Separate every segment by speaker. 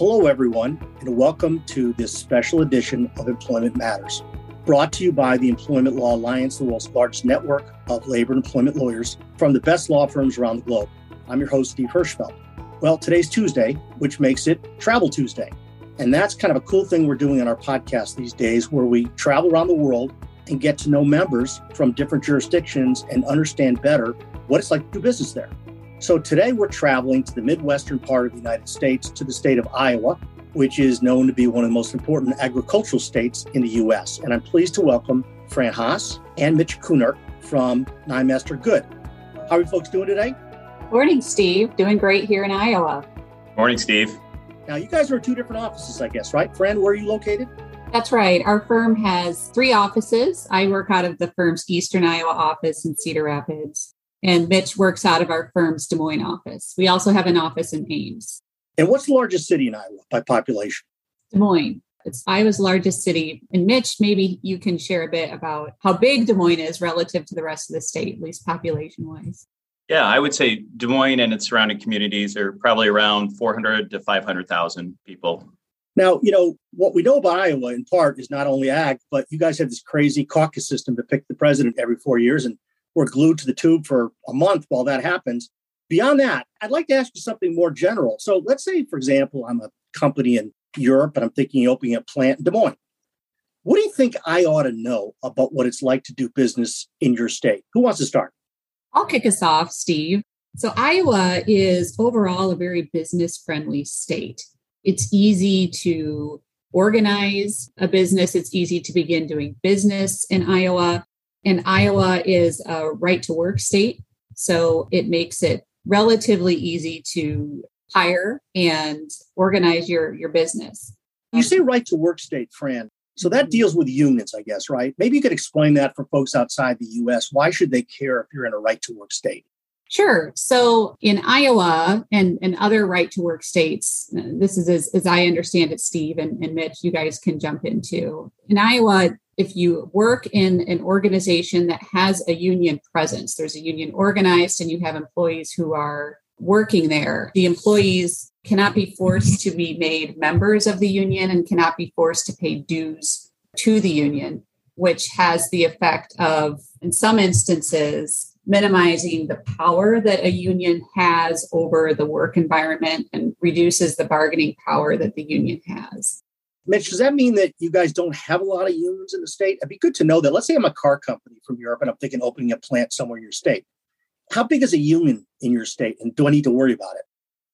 Speaker 1: Hello, everyone, and welcome to this special edition of Employment Matters, brought to you by the Employment Law Alliance, the world's largest network of labor and employment lawyers from the best law firms around the globe. I'm your host, Steve Hirschfeld. Well, today's Tuesday, which makes it Travel Tuesday. And that's kind of a cool thing we're doing on our podcast these days, where we travel around the world and get to know members from different jurisdictions and understand better what it's like to do business there. So today we're traveling to the Midwestern part of the United States to the state of Iowa, which is known to be one of the most important agricultural states in the U.S. And I'm pleased to welcome Fran Haas and Mitch Kunert from Nyemaster Goode. How are you folks doing today?
Speaker 2: Morning, Steve. Doing great here in Iowa.
Speaker 3: Morning, Steve.
Speaker 1: Now, you guys are in two different offices, I guess, right? Fran, where are you located?
Speaker 2: That's right. Our firm has three offices. I work out of the firm's Eastern Iowa office in Cedar Rapids, and Mitch works out of our firm's Des Moines office. We also have an office in Ames.
Speaker 1: And what's the largest city in Iowa by population?
Speaker 2: Des Moines. It's Iowa's largest city. And Mitch, maybe you can share a bit about how big Des Moines is relative to the rest of the state, at least population wise.
Speaker 3: Yeah, I would say Des Moines and its surrounding communities are probably around 400 to 500,000 people.
Speaker 1: Now, you know, what we know about Iowa in part is not only ag, but you guys have this crazy caucus system to pick the president every four years, and we're glued to the tube for a month while that happens. Beyond that, I'd like to ask you something more general. So let's say, for example, I'm a company in Europe and I'm thinking of opening a plant in Des Moines. What do you think I ought to know about what it's like to do business in your state? Who wants to start?
Speaker 2: I'll kick us off, Steve. So, Iowa is overall a very business friendly state. It's easy to organize a business, it's easy to begin doing business in Iowa. And Iowa is a right to work state. So, it makes it relatively easy to hire and organize your, your business.
Speaker 1: You say right to work state, Fran. So that mm-hmm. deals with unions, I guess, right? Maybe you could explain that for folks outside the US. Why should they care if you're in a right to work state?
Speaker 2: Sure. So in Iowa and, and other right to work states, this is as, as I understand it, Steve and, and Mitch, you guys can jump into. In Iowa, if you work in an organization that has a union presence, there's a union organized and you have employees who are working there, the employees cannot be forced to be made members of the union and cannot be forced to pay dues to the union, which has the effect of, in some instances, minimizing the power that a union has over the work environment and reduces the bargaining power that the union has.
Speaker 1: Mitch, does that mean that you guys don't have a lot of unions in the state? It'd be good to know that. Let's say I'm a car company from Europe and I'm thinking opening a plant somewhere in your state. How big is a union in your state and do I need to worry about it?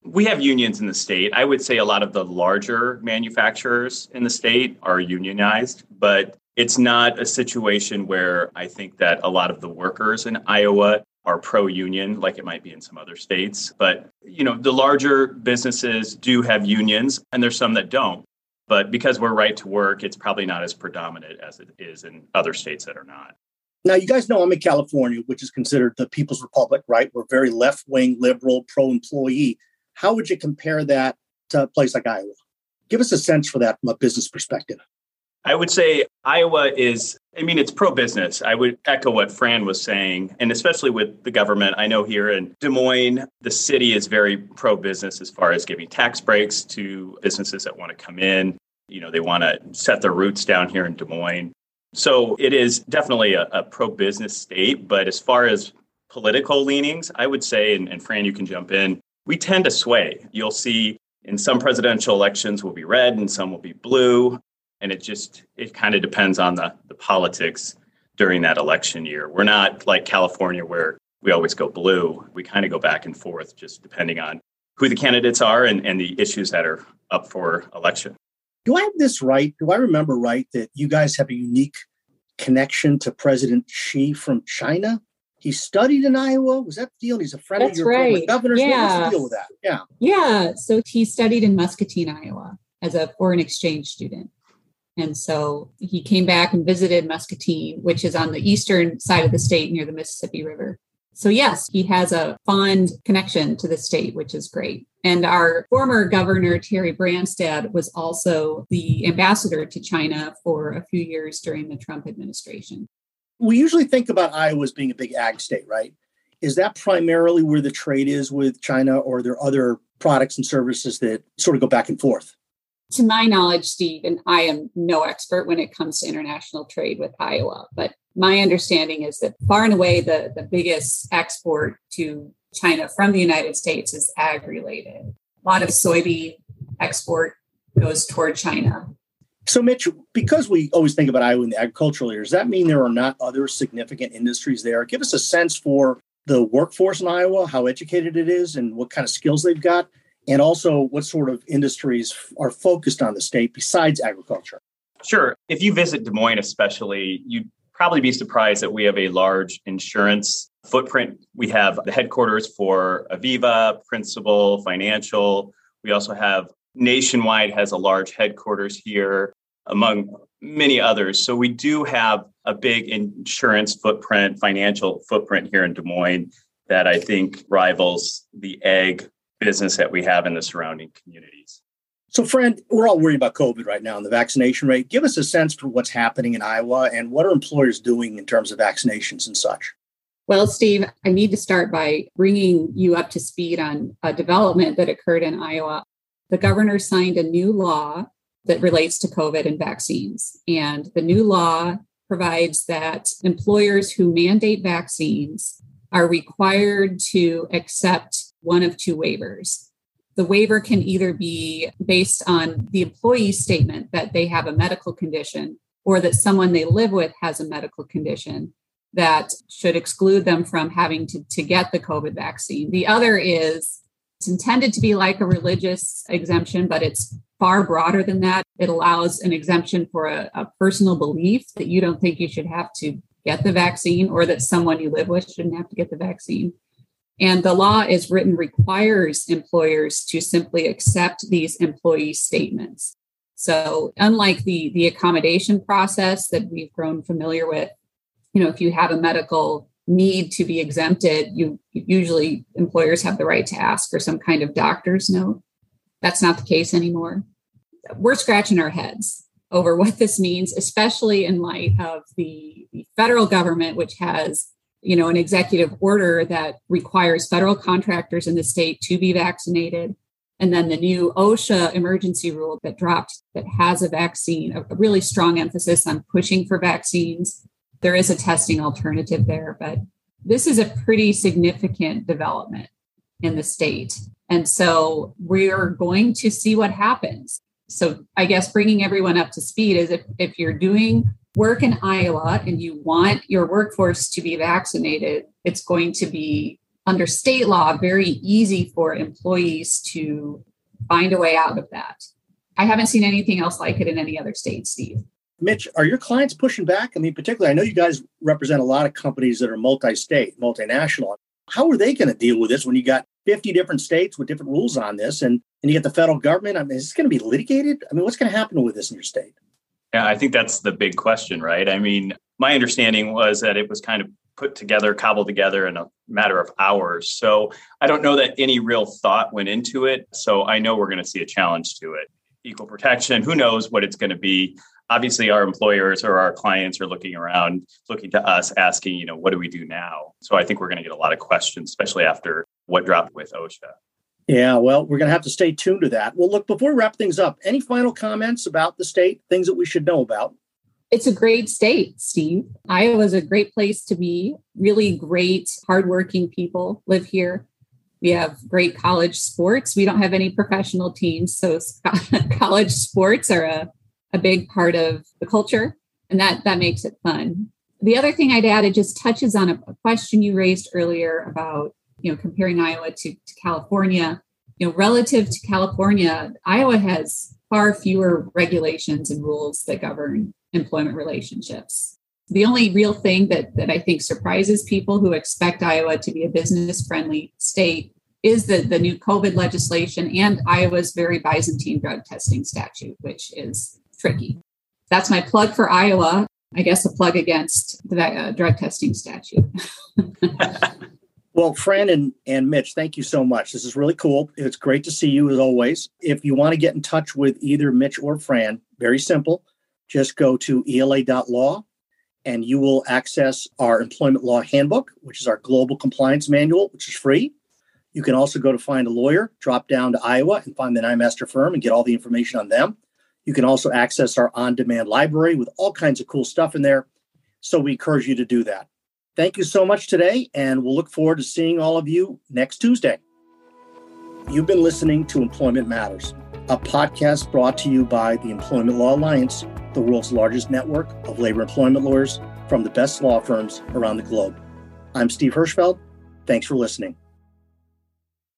Speaker 3: We have unions in the state. I would say a lot of the larger manufacturers in the state are unionized, but it's not a situation where I think that a lot of the workers in Iowa are pro union like it might be in some other states. But, you know, the larger businesses do have unions and there's some that don't. But because we're right to work, it's probably not as predominant as it is in other states that are not.
Speaker 1: Now, you guys know I'm in California, which is considered the People's Republic, right? We're very left wing, liberal, pro employee. How would you compare that to a place like Iowa? Give us a sense for that from a business perspective.
Speaker 3: I would say Iowa is, I mean, it's pro business. I would echo what Fran was saying, and especially with the government. I know here in Des Moines, the city is very pro business as far as giving tax breaks to businesses that want to come in. You know, they want to set their roots down here in Des Moines. So it is definitely a, a pro business state. But as far as political leanings, I would say, and, and Fran, you can jump in, we tend to sway. You'll see in some presidential elections will be red and some will be blue. And it just, it kind of depends on the, the politics during that election year. We're not like California where we always go blue. We kind of go back and forth just depending on who the candidates are and, and the issues that are up for election.
Speaker 1: Do I have this right? Do I remember right that you guys have a unique connection to President Xi from China? he studied in Iowa. Was that the deal? He's a friend
Speaker 2: That's
Speaker 1: of your
Speaker 2: right.
Speaker 1: governors.
Speaker 2: Yeah.
Speaker 1: What's the deal with that? Yeah.
Speaker 2: Yeah. So he studied in Muscatine, Iowa as a foreign exchange student. And so he came back and visited Muscatine, which is on the eastern side of the state near the Mississippi River. So, yes, he has a fond connection to the state, which is great. And our former governor, Terry Branstad, was also the ambassador to China for a few years during the Trump administration
Speaker 1: we usually think about Iowa as being a big ag state, right? Is that primarily where the trade is with China, or are there other products and services that sort of go back and forth?
Speaker 2: To my knowledge, Steve, and I am no expert when it comes to international trade with Iowa, but my understanding is that far and away the, the biggest export to China from the United States is ag related. A lot of soybean export goes toward China.
Speaker 1: So, Mitch, because we always think about Iowa in the agricultural area, does that mean there are not other significant industries there? Give us a sense for the workforce in Iowa, how educated it is, and what kind of skills they've got, and also what sort of industries are focused on the state besides agriculture.
Speaker 3: Sure. If you visit Des Moines, especially, you'd probably be surprised that we have a large insurance footprint. We have the headquarters for Aviva, Principal, Financial. We also have Nationwide has a large headquarters here, among many others. So we do have a big insurance footprint, financial footprint here in Des Moines that I think rivals the ag business that we have in the surrounding communities.
Speaker 1: So, Fran, we're all worried about COVID right now and the vaccination rate. Give us a sense for what's happening in Iowa and what are employers doing in terms of vaccinations and such.
Speaker 2: Well, Steve, I need to start by bringing you up to speed on a development that occurred in Iowa. The governor signed a new law that relates to COVID and vaccines. And the new law provides that employers who mandate vaccines are required to accept one of two waivers. The waiver can either be based on the employee's statement that they have a medical condition or that someone they live with has a medical condition that should exclude them from having to, to get the COVID vaccine. The other is it's intended to be like a religious exemption, but it's far broader than that. It allows an exemption for a, a, personal belief that you don't think you should have to get the vaccine or that someone you live with shouldn't have to get the vaccine. And the law is written requires employers to simply accept these employee statements. So unlike the, the accommodation process that we've grown familiar with, you know, if you have a medical need to be exempted, you usually employers have the right to ask for some kind of doctor's note. That's not the case anymore. We're scratching our heads over what this means, especially in light of the, the federal government, which has you know an executive order that requires federal contractors in the state to be vaccinated and then the new OSHA emergency rule that dropped that has a vaccine, a really strong emphasis on pushing for vaccines. There is a testing alternative there, but this is a pretty significant development in the state. And so we're going to see what happens. So I guess bringing everyone up to speed is if, if you're doing work in Iowa and you want your workforce to be vaccinated, it's going to be under state law very easy for employees to find a way out of that. I haven't seen anything else like it in any other state, Steve.
Speaker 1: Mitch, are your clients pushing back? I mean, particularly, I know you guys represent a lot of companies that are multi state, multinational. How are they going to deal with this when you got 50 different states with different rules on this and, and you get the federal government? I mean, is this going to be litigated? I mean, what's going to happen with this in your state?
Speaker 3: Yeah, I think that's the big question, right? I mean, my understanding was that it was kind of put together, cobbled together in a matter of hours. So I don't know that any real thought went into it. So I know we're going to see a challenge to it. Equal protection, who knows what it's going to be? Obviously, our employers or our clients are looking around, looking to us, asking, you know, what do we do now? So I think we're going to get a lot of questions, especially after what dropped with OSHA.
Speaker 1: Yeah, well, we're going to have to stay tuned to that. Well, look, before we wrap things up, any final comments about the state, things that we should know about?
Speaker 2: It's a great state, Steve. Iowa is a great place to be. Really great, hardworking people live here. We have great college sports. We don't have any professional teams, so college sports are a, a big part of the culture, and that that makes it fun. The other thing I'd add, it just touches on a question you raised earlier about you know comparing Iowa to, to California. You know, relative to California, Iowa has far fewer regulations and rules that govern employment relationships. The only real thing that, that I think surprises people who expect Iowa to be a business friendly state is the, the new COVID legislation and Iowa's very Byzantine drug testing statute, which is tricky. That's my plug for Iowa. I guess a plug against the uh, drug testing statute.
Speaker 1: Well, Fran and, and Mitch, thank you so much. This is really cool. It's great to see you as always. If you want to get in touch with either Mitch or Fran, very simple. Just go to ela.law and you will access our employment law handbook, which is our global compliance manual, which is free. You can also go to find a lawyer, drop down to Iowa and find the Nyemaster firm and get all the information on them. You can also access our on demand library with all kinds of cool stuff in there. So we encourage you to do that. Thank you so much today, and we'll look forward to seeing all of you next Tuesday. You've been listening to Employment Matters, a podcast brought to you by the Employment Law Alliance, the world's largest network of labor employment lawyers from the best law firms around the globe. I'm Steve Hirschfeld. Thanks for listening.